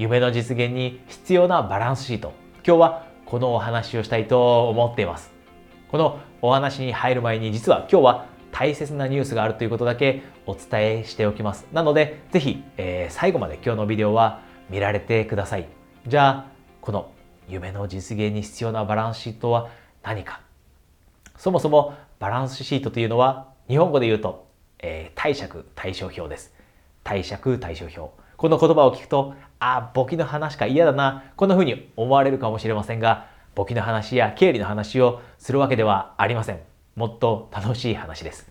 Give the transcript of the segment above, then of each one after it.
夢の実現に必要なバランスシート。今日はこのお話をしたいと思っています。このお話に入る前に実は今日は大切なニュースがあるということだけお伝えしておきます。なので、ぜひ、えー、最後まで今日のビデオは見られてください。じゃあ、この夢の実現に必要なバランスシートは何か？そもそもバランスシートというのは日本語で言うと、えー、貸借対照表です。貸借対照表。この言葉を聞くと、あ、簿記の話か嫌だな、こんな風に思われるかもしれませんが、簿記の話や経理の話をするわけではありません。もっと楽しい話です。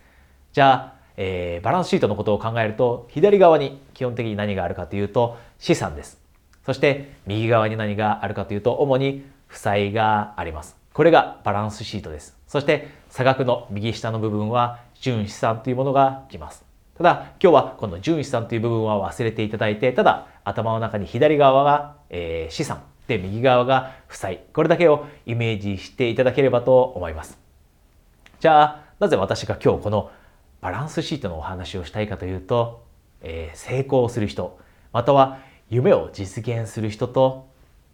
じゃあ、えー、バランスシートのことを考えると、左側に基本的に何があるかというと、資産です。そして右側に何があるかというと、主に負債があります。これがバランスシートです。そして差額の右下の部分は純資産というものが来ます。ただ今日はこの純資産という部分は忘れていただいて、ただ頭の中に左側が、え、資産で右側が負債。これだけをイメージしていただければと思います。じゃあなぜ私が今日このバランスシートのお話をしたいかというと、えー、成功する人または夢を実現する人と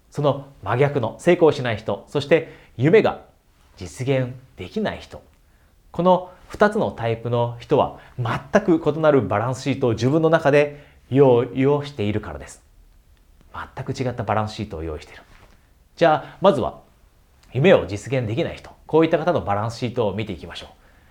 その真逆の成功しない人そして夢が実現できない人この2つのタイプの人は全く異なるバランスシートを自分の中で用意をしているからです。全く違ったバランスシートを用意している。じゃあまずは夢を実現できない人。こういった方のバランスシートを見ていきましょ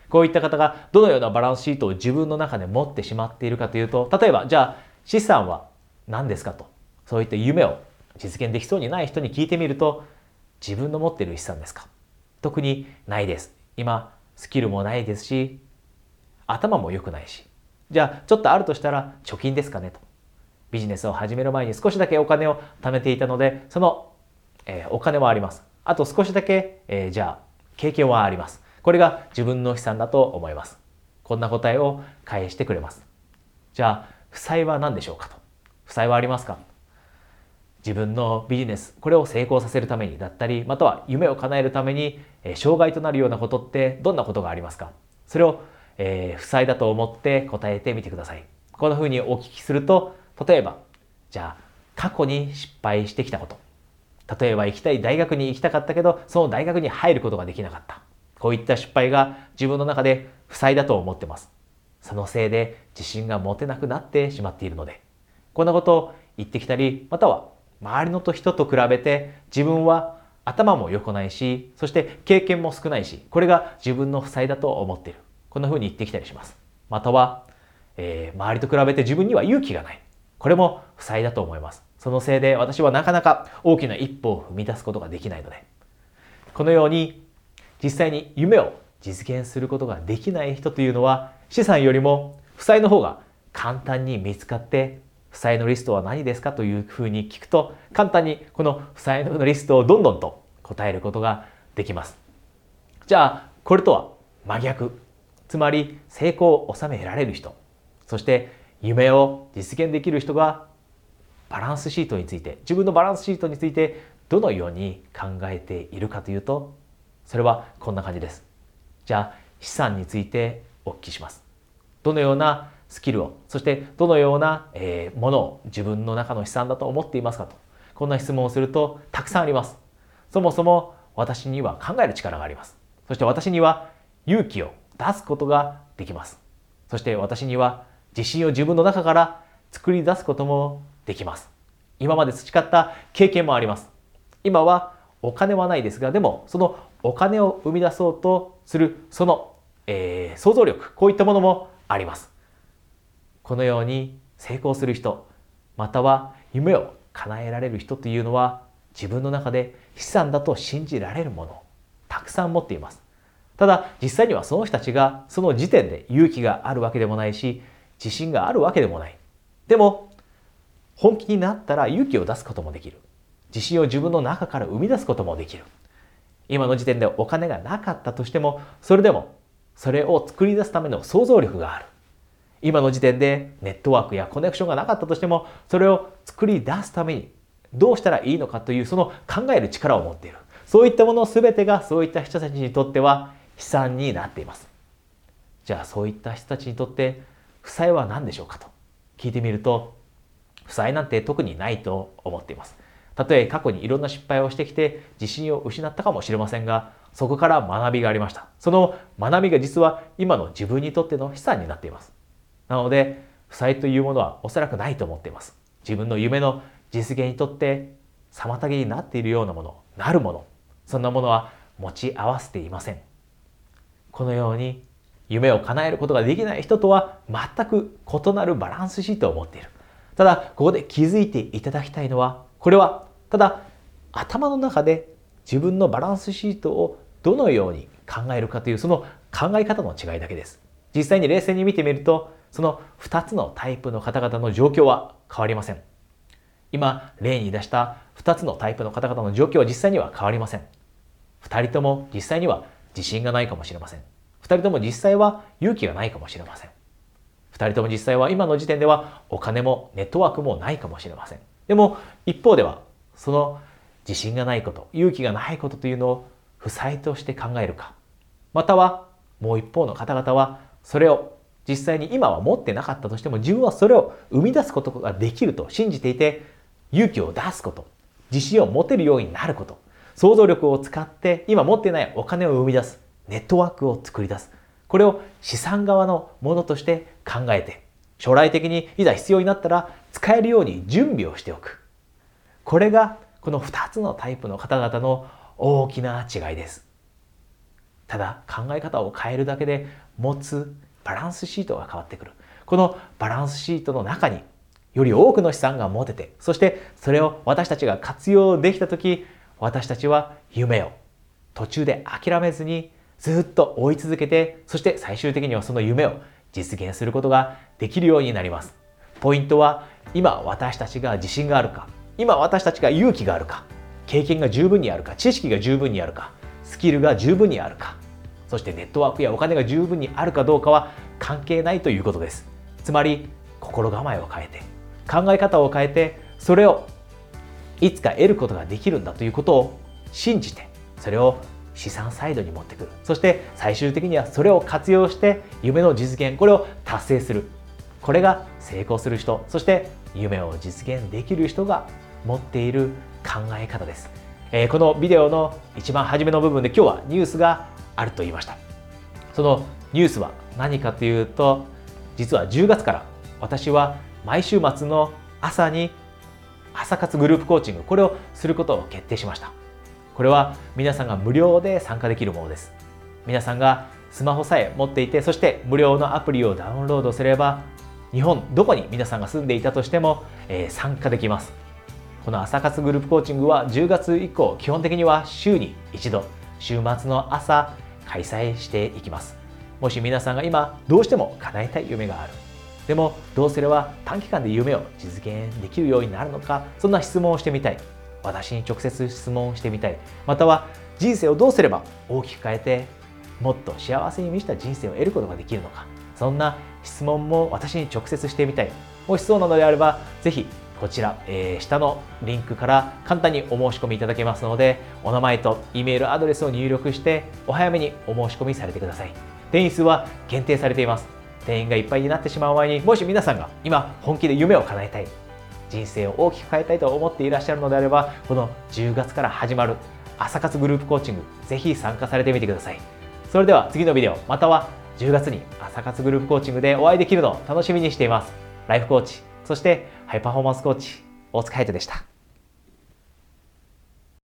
う。こういった方がどのようなバランスシートを自分の中で持ってしまっているかというと例えばじゃあ資産は何ですかと。そういった夢を実現できそうにない人に聞いてみると自分の持っている資産ですか。特にないです。今、スキルもないですし、頭も良くないし。じゃあ、ちょっとあるとしたら貯金ですかねと。ビジネスを始める前に少しだけお金を貯めていたので、その、えー、お金はあります。あと少しだけ、えー、じゃあ、経験はあります。これが自分の資産だと思います。こんな答えを返してくれます。じゃあ、負債は何でしょうかと。負債はありますか？自分のビジネスこれを成功させるためにだったりまたは夢を叶えるために、障害となるようなことってどんなことがありますか？それを、えー、負債だと思って答えてみてください。こんな風にお聞きすると例えばじゃあ過去に失敗してきたこと。例えば行きたい大学に行きたかったけどその大学に入ることができなかった。こういった失敗が自分の中で負債だと思ってます。そのせいで自信が持てなくなってしまっているので。こんなことを言ってきたりまたは周りの人と比べて自分は頭も良くないし、そして経験も少ないし、これが自分の負債だと思っている。こんな風に言ってきたりします。または、えー、周りと比べて自分には勇気がない。これも負債だと思います。そのせいで私はなかなか大きな一歩を踏み出すことができないので、このように実際に夢を実現することができない人というのは資産よりも負債の方が簡単に見つかって負債のリストは何ですかというふうに聞くと簡単にこの負債のリストをどんどんと答えることができます。じゃあこれとは真逆つまり成功を収められる人そして夢を実現できる人がバランスシートについて自分のバランスシートについてどのように考えているかというとそれはこんな感じです。じゃあ資産についてお聞きします。どのようなスキルを、そしてどのような、え、ものを自分の中の資産だと思っていますかと。こんな質問をするとたくさんあります。そもそも私には考える力があります。そして私には勇気を出すことができます。そして私には自信を自分の中から作り出すこともできます。今まで培った経験もあります。今はお金はないですが、でもそのお金を生み出そうとするその、えー、想像力、こういったものもあります。このように成功する人または夢を叶えられる人というのは自分の中で資産だと信じられるものをたくさん持っています。ただ実際にはその人たちがその時点で勇気があるわけでもないし自信があるわけでもない。でも本気になったら勇気を出すこともできる。自信を自分の中から生み出すこともできる。今の時点でお金がなかったとしてもそれでもそれを作り出すための想像力がある。今の時点でネットワークやコネクションがなかったとしてもそれを作り出すためにどうしたらいいのかというその考える力を持っているそういったもの全てがそういった人たちにとっては悲惨になっていますじゃあそういった人たちにとって負債は何でしょうかと聞いてみると負債なんて特にないと思っています。たとえ過去にいろんな失敗をしてきて自信を失ったかもしれませんが、そこから学びがありました。その学びが実は今の自分にとっての資産になっています。なので、負債というものはおそらくないと思っています。自分の夢の実現にとって妨げになっているようなもの、なるもの、そんなものは持ち合わせていません。このように夢を叶えることができない人とは全く異なるバランスシートを持っている。ただ、ここで気づいていただきたいのは、これはただ頭の中で自分のバランスシートをどのように考えるかというその考え方の違いだけです。実際に冷静に見てみると、その2つのタイプの方々の状況は変わりません。今、例に出した2つのタイプの方々の状況は実際には変わりません。2人とも実際には自信がないかもしれません。2人とも実際は勇気がないかもしれません。2人とも実際は今の時点ではお金もネットワークもないかもしれません。でも一方ではその自信がないこと、勇気がないことというのを負債として考えるか。またはもう一方の方々はそれを実際に今は持ってなかったとしても自分はそれを生み出すことができると信じていて勇気を出すこと、自信を持てるようになること、想像力を使って今持ってないお金を生み出す、ネットワークを作り出す。これを資産側のものとして考えて、将来的にいざ必要になったら使えるように準備をしておく。これがこの2つのタイプの方々の大きな違いです。ただ考え方を変えるだけで持つバランスシートが変わってくる。このバランスシートの中により多くの資産が持てて、そしてそれを私たちが活用できたとき、私たちは夢を途中で諦めずにずっと追い続けて、そして最終的にはその夢を実現することができるようになります。ポイントは今私たちが自信があるか、今私たちが勇気があるか、経験が十分にあるか、知識が十分にあるか、スキルが十分にあるか、そしてネットワークやお金が十分にあるかどうかは関係ないということです。つまり心構えを変えて、考え方を変えて、それをいつか得ることができるんだということを信じて、それを資産サイドに持ってくる。そして最終的にはそれを活用して夢の実現、これを達成する。これが成功する人、そして夢を実現できる人が持っている考え方です。えー、このビデオの一番初めの部分で今日はニュースがあると言いました。そのニュースは何かというと、実は10月から私は毎週末の朝に朝活グループコーチング、これをすることを決定しました。これは皆さんが無料で参加できるものです。皆さんがスマホさえ持っていて、そして無料のアプリをダウンロードすれば、日本どこに皆さんが住んでいたとしても、えー、参加できます。この朝活グループコーチングは10月以降、基本的には週に一度、週末の朝開催していきます。もし皆さんが今どうしても叶えたい夢がある。でもどうすれば短期間で夢を実現できるようになるのか、そんな質問をしてみたい。私に直接質問してみたいまたは人生をどうすれば大きく変えてもっと幸せに満ちた人生を得ることができるのかそんな質問も私に直接してみたいもしそうなのであればぜひこちら、えー、下のリンクから簡単にお申し込みいただけますのでお名前と E メールアドレスを入力してお早めにお申し込みされてください。定員数は限定されています。定員がいっぱいになってしまう前にもし皆さんが今本気で夢を叶えたい人生を大きく変えたいと思っていらっしゃるのであればこの10月から始まる朝活グループコーチングぜひ参加されてみてください。それでは次のビデオまたは10月に朝活グループコーチングでお会いできるのを楽しみにしています。ライフコーチそしてハイパフォーマンスコーチ大塚海人でした。